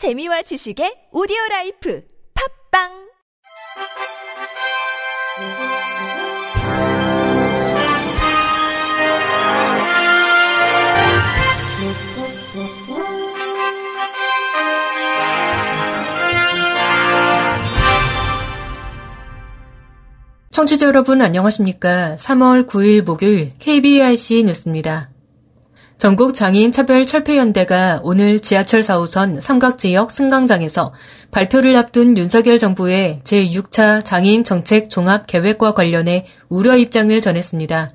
재미와 지식의 오디오 라이프 팝빵 청취자 여러분 안녕하십니까? 3월 9일 목요일 KBIC 뉴스입니다. 전국 장애인 차별 철폐연대가 오늘 지하철 4호선 삼각지역 승강장에서 발표를 앞둔 윤석열 정부의 제6차 장애인 정책 종합 계획과 관련해 우려 입장을 전했습니다.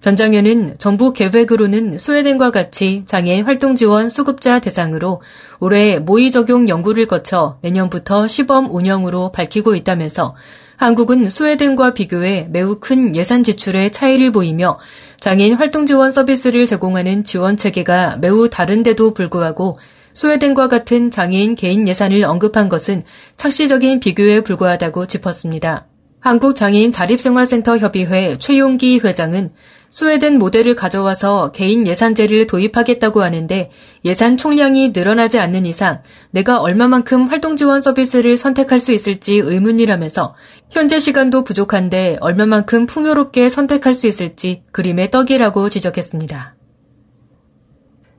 전 장현은 정부 계획으로는 스웨덴과 같이 장애인 활동 지원 수급자 대상으로 올해 모의 적용 연구를 거쳐 내년부터 시범 운영으로 밝히고 있다면서 한국은 스웨덴과 비교해 매우 큰 예산 지출의 차이를 보이며 장애인 활동 지원 서비스를 제공하는 지원 체계가 매우 다른데도 불구하고 스웨덴과 같은 장애인 개인 예산을 언급한 것은 착시적인 비교에 불과하다고 짚었습니다. 한국장애인 자립생활센터 협의회 최용기 회장은 스웨덴 모델을 가져와서 개인 예산제를 도입하겠다고 하는데 예산 총량이 늘어나지 않는 이상 내가 얼마만큼 활동 지원 서비스를 선택할 수 있을지 의문이라면서 현재 시간도 부족한데 얼마만큼 풍요롭게 선택할 수 있을지 그림의 떡이라고 지적했습니다.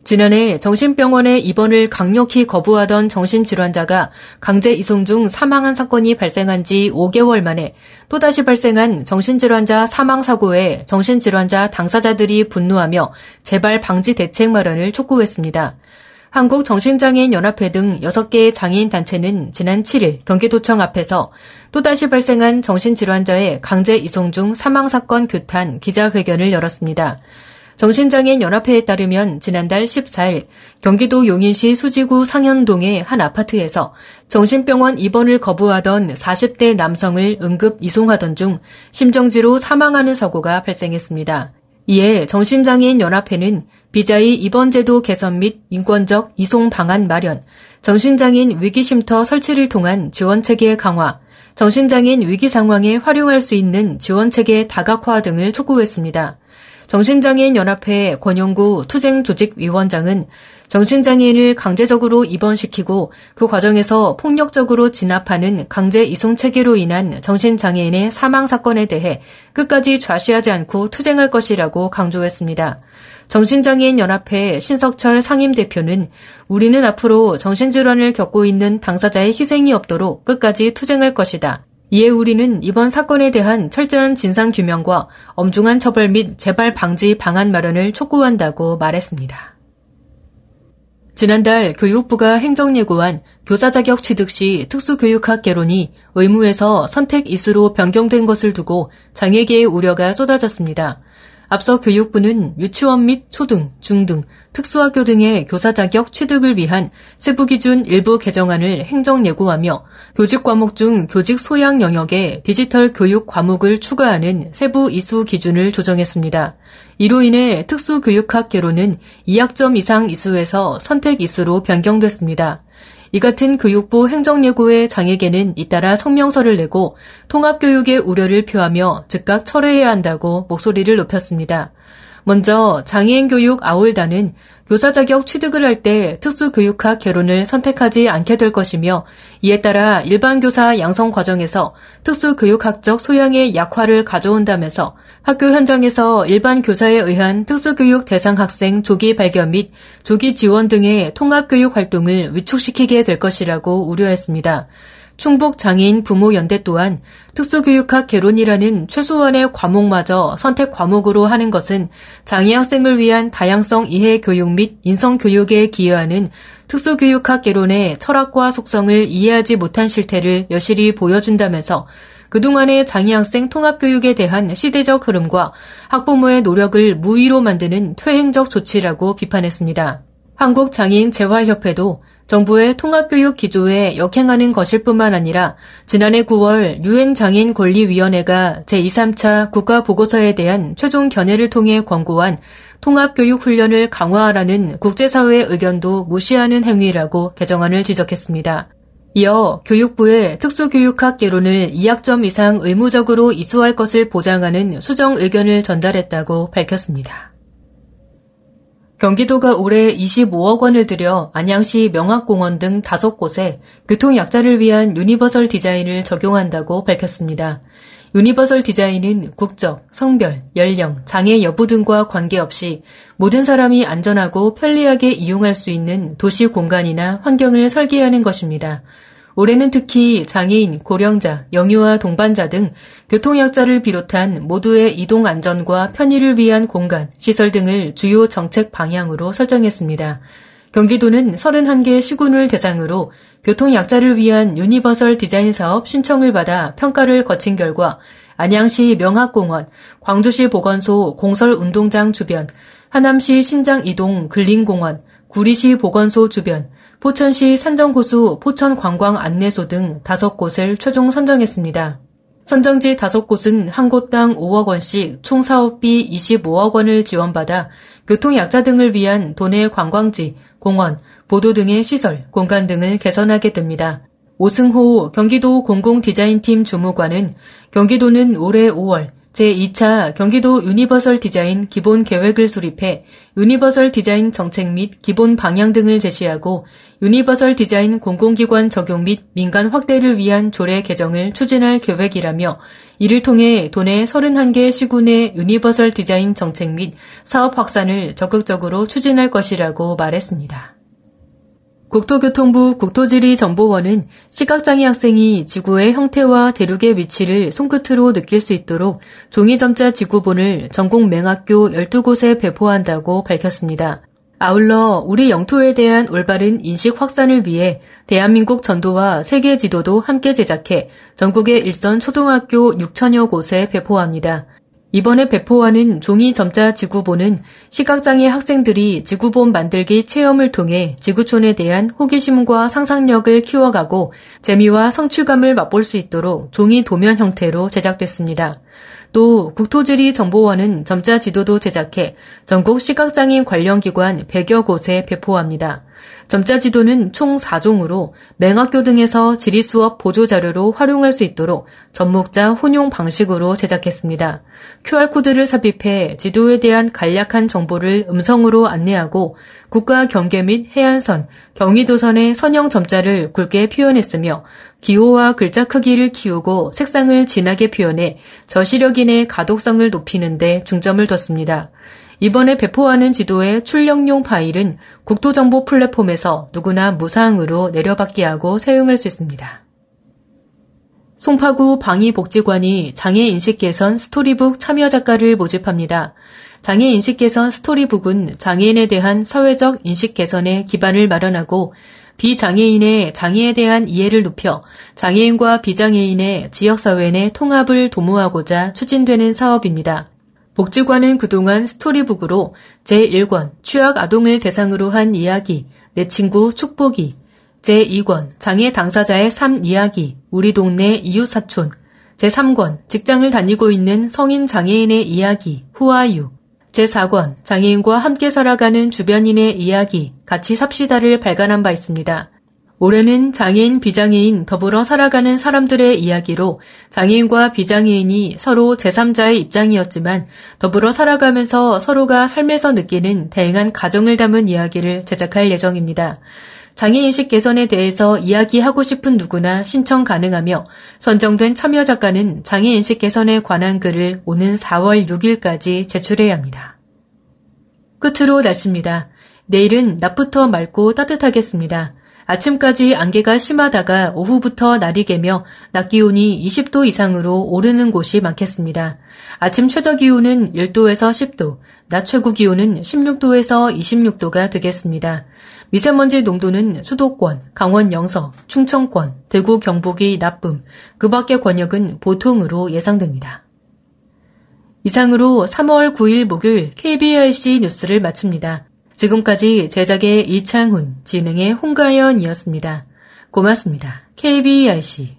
지난해 정신병원에 입원을 강력히 거부하던 정신질환자가 강제 이송 중 사망한 사건이 발생한 지 5개월 만에 또다시 발생한 정신질환자 사망 사고에 정신질환자 당사자들이 분노하며 재발 방지 대책 마련을 촉구했습니다. 한국정신장애인연합회 등 6개의 장애인 단체는 지난 7일 경기도청 앞에서 또다시 발생한 정신질환자의 강제 이송 중 사망 사건 규탄 기자회견을 열었습니다. 정신장애인 연합회에 따르면 지난달 14일 경기도 용인시 수지구 상현동의 한 아파트에서 정신병원 입원을 거부하던 40대 남성을 응급 이송하던 중 심정지로 사망하는 사고가 발생했습니다. 이에 정신장애인 연합회는 비자의 입원 제도 개선 및 인권적 이송 방안 마련, 정신장애인 위기쉼터 설치를 통한 지원 체계 강화, 정신장애인 위기 상황에 활용할 수 있는 지원 체계 다각화 등을 촉구했습니다. 정신장애인 연합회 권영구 투쟁조직위원장은 정신장애인을 강제적으로 입원시키고 그 과정에서 폭력적으로 진압하는 강제 이송 체계로 인한 정신장애인의 사망 사건에 대해 끝까지 좌시하지 않고 투쟁할 것이라고 강조했습니다. 정신장애인 연합회 신석철 상임대표는 우리는 앞으로 정신질환을 겪고 있는 당사자의 희생이 없도록 끝까지 투쟁할 것이다. 이에 우리는 이번 사건에 대한 철저한 진상 규명과 엄중한 처벌 및 재발 방지 방안 마련을 촉구한다고 말했습니다. 지난달 교육부가 행정예고한 교사 자격 취득 시 특수교육학 개론이 의무에서 선택 이수로 변경된 것을 두고 장애계의 우려가 쏟아졌습니다. 앞서 교육부는 유치원 및 초등, 중등, 특수학교 등의 교사 자격 취득을 위한 세부 기준 일부 개정안을 행정 예고하며 교직 과목 중 교직 소양 영역에 디지털 교육 과목을 추가하는 세부 이수 기준을 조정했습니다. 이로 인해 특수교육학 개론은 2학점 이상 이수에서 선택 이수로 변경됐습니다. 이 같은 교육부 행정예고의 장애계는 잇따라 성명서를 내고 통합교육의 우려를 표하며 즉각 철회해야 한다고 목소리를 높였습니다. 먼저 장애인 교육 아울단은 교사 자격 취득을 할 때 특수교육학 개론을 선택하지 않게 될 것이며 이에 따라 일반 교사 양성 과정에서 특수교육학적 소양의 약화를 가져온다면서 학교 현장에서 일반 교사에 의한 특수교육 대상 학생 조기 발견 및 조기 지원 등의 통합교육 활동을 위축시키게 될 것이라고 우려했습니다. 충북 장애인 부모 연대 또한 특수교육학 개론이라는 최소한의 과목마저 선택 과목으로 하는 것은 장애 학생을 위한 다양성 이해 교육 및 인성 교육에 기여하는 특수교육학 개론의 철학과 속성을 이해하지 못한 실태를 여실히 보여준다면서 그동안의 장애 학생 통합교육에 대한 시대적 흐름과 학부모의 노력을 무위로 만드는 퇴행적 조치라고 비판했습니다. 한국장애인 재활협회도 정부의 통합교육 기조에 역행하는 것일 뿐만 아니라 지난해 9월 유엔장애인 권리위원회가 제2, 3차 국가보고서에 대한 최종 견해를 통해 권고한 통합교육 훈련을 강화하라는 국제사회의 의견도 무시하는 행위라고 개정안을 지적했습니다. 이어 교육부의 특수교육학 개론을 2학점 이상 의무적으로 이수할 것을 보장하는 수정 의견을 전달했다고 밝혔습니다. 경기도가 올해 25억 원을 들여 안양시 명학공원 등 5곳에 교통약자를 위한 유니버설 디자인을 적용한다고 밝혔습니다. 유니버설 디자인은 국적, 성별, 연령, 장애 여부 등과 관계없이 모든 사람이 안전하고 편리하게 이용할 수 있는 도시 공간이나 환경을 설계하는 것입니다. 올해는 특히 장애인, 고령자, 영유아 동반자 등 교통약자를 비롯한 모두의 이동 안전과 편의를 위한 공간, 시설 등을 주요 정책 방향으로 설정했습니다. 경기도는 31개 시군을 대상으로 교통약자를 위한 유니버설 디자인 사업 신청을 받아 평가를 거친 결과 안양시 명학공원, 광주시 보건소 공설운동장 주변, 하남시 신장 이동 근린공원, 구리시 보건소 주변, 포천시 산정호수 포천관광 안내소 등 다섯 곳을 최종 선정했습니다. 선정지 다섯 곳은 한 곳당 5억 원씩 총 사업비 25억 원을 지원받아 교통약자 등을 위한 도내 관광지, 공원, 보도 등의 시설, 공간 등을 개선하게 됩니다. 오승호 경기도 공공디자인팀 주무관은 경기도는 올해 5월 제2차 경기도 유니버설 디자인 기본 계획을 수립해 유니버설 디자인 정책 및 기본 방향 등을 제시하고 유니버설 디자인 공공기관 적용 및 민간 확대를 위한 조례 개정을 추진할 계획이라며 이를 통해 도내 31개 시군의 유니버설 디자인 정책 및 사업 확산을 적극적으로 추진할 것이라고 말했습니다. 국토교통부 국토지리정보원은 시각장애 학생이 지구의 형태와 대륙의 위치를 손끝으로 느낄 수 있도록 종이점자 지구본을 전국 맹학교 12곳에 배포한다고 밝혔습니다. 아울러 우리 영토에 대한 올바른 인식 확산을 위해 대한민국 전도와 세계 지도도 함께 제작해 전국의 일선 초등학교 6천여 곳에 배포합니다. 이번에 배포하는 종이 점자 지구본은 시각장애 학생들이 지구본 만들기 체험을 통해 지구촌에 대한 호기심과 상상력을 키워가고 재미와 성취감을 맛볼 수 있도록 종이 도면 형태로 제작됐습니다. 또 국토지리 정보원은 점자 지도도 제작해 전국 시각장애인 관련 기관 100여 곳에 배포합니다. 점자 지도는 총 4종으로 맹학교 등에서 지리 수업 보조 자료로 활용할 수 있도록 접목자 혼용 방식으로 제작했습니다. QR코드를 삽입해 지도에 대한 간략한 정보를 음성으로 안내하고 국가 경계 및 해안선, 경의도선의 선형 점자를 굵게 표현했으며 기호와 글자 크기를 키우고 색상을 진하게 표현해 저시력인의 가독성을 높이는 데 중점을 뒀습니다. 이번에 배포하는 지도의 출력용 파일은 국토정보 플랫폼에서 누구나 무사항으로 내려받게 하고 사용할 수 있습니다. 송파구 방위복지관이 장애인식 개선 스토리북 참여 작가를 모집합니다. 장애인식 개선 스토리북은 장애인에 대한 사회적 인식 개선에 기반을 마련하고 비장애인의 장애에 대한 이해를 높여 장애인과 비장애인의 지역사회 내 통합을 도모하고자 추진되는 사업입니다. 복지관은 그동안 스토리북으로 제1권 취약 아동을 대상으로 한 이야기, 내 친구 축복이, 제2권 장애 당사자의 삶 이야기, 우리 동네 이웃사촌, 제3권 직장을 다니고 있는 성인 장애인의 이야기, 후아유, 제4권 장애인과 함께 살아가는 주변인의 이야기, 같이 삽시다를 발간한 바 있습니다. 올해는 장애인, 비장애인 더불어 살아가는 사람들의 이야기로 장애인과 비장애인이 서로 제3자의 입장이었지만 더불어 살아가면서 서로가 삶에서 느끼는 다양한 가정을 담은 이야기를 제작할 예정입니다. 장애인식 개선에 대해서 이야기하고 싶은 누구나 신청 가능하며 선정된 참여 작가는 장애인식 개선에 관한 글을 오는 4월 6일까지 제출해야 합니다. 끝으로 날씨입니다. 내일은 낮부터 맑고 따뜻하겠습니다. 아침까지 안개가 심하다가 오후부터 날이 개며 낮 기온이 20도 이상으로 오르는 곳이 많겠습니다. 아침 최저 기온은 1도에서 10도, 낮 최고 기온은 16도에서 26도가 되겠습니다. 미세먼지 농도는 수도권, 강원 영서, 충청권, 대구 경북이 나쁨, 그 밖의 권역은 보통으로 예상됩니다. 이상으로 3월 9일 목요일 KBRC 뉴스를 마칩니다. 지금까지 제작의 이창훈, 진행의 홍가연이었습니다. 고맙습니다. KBRC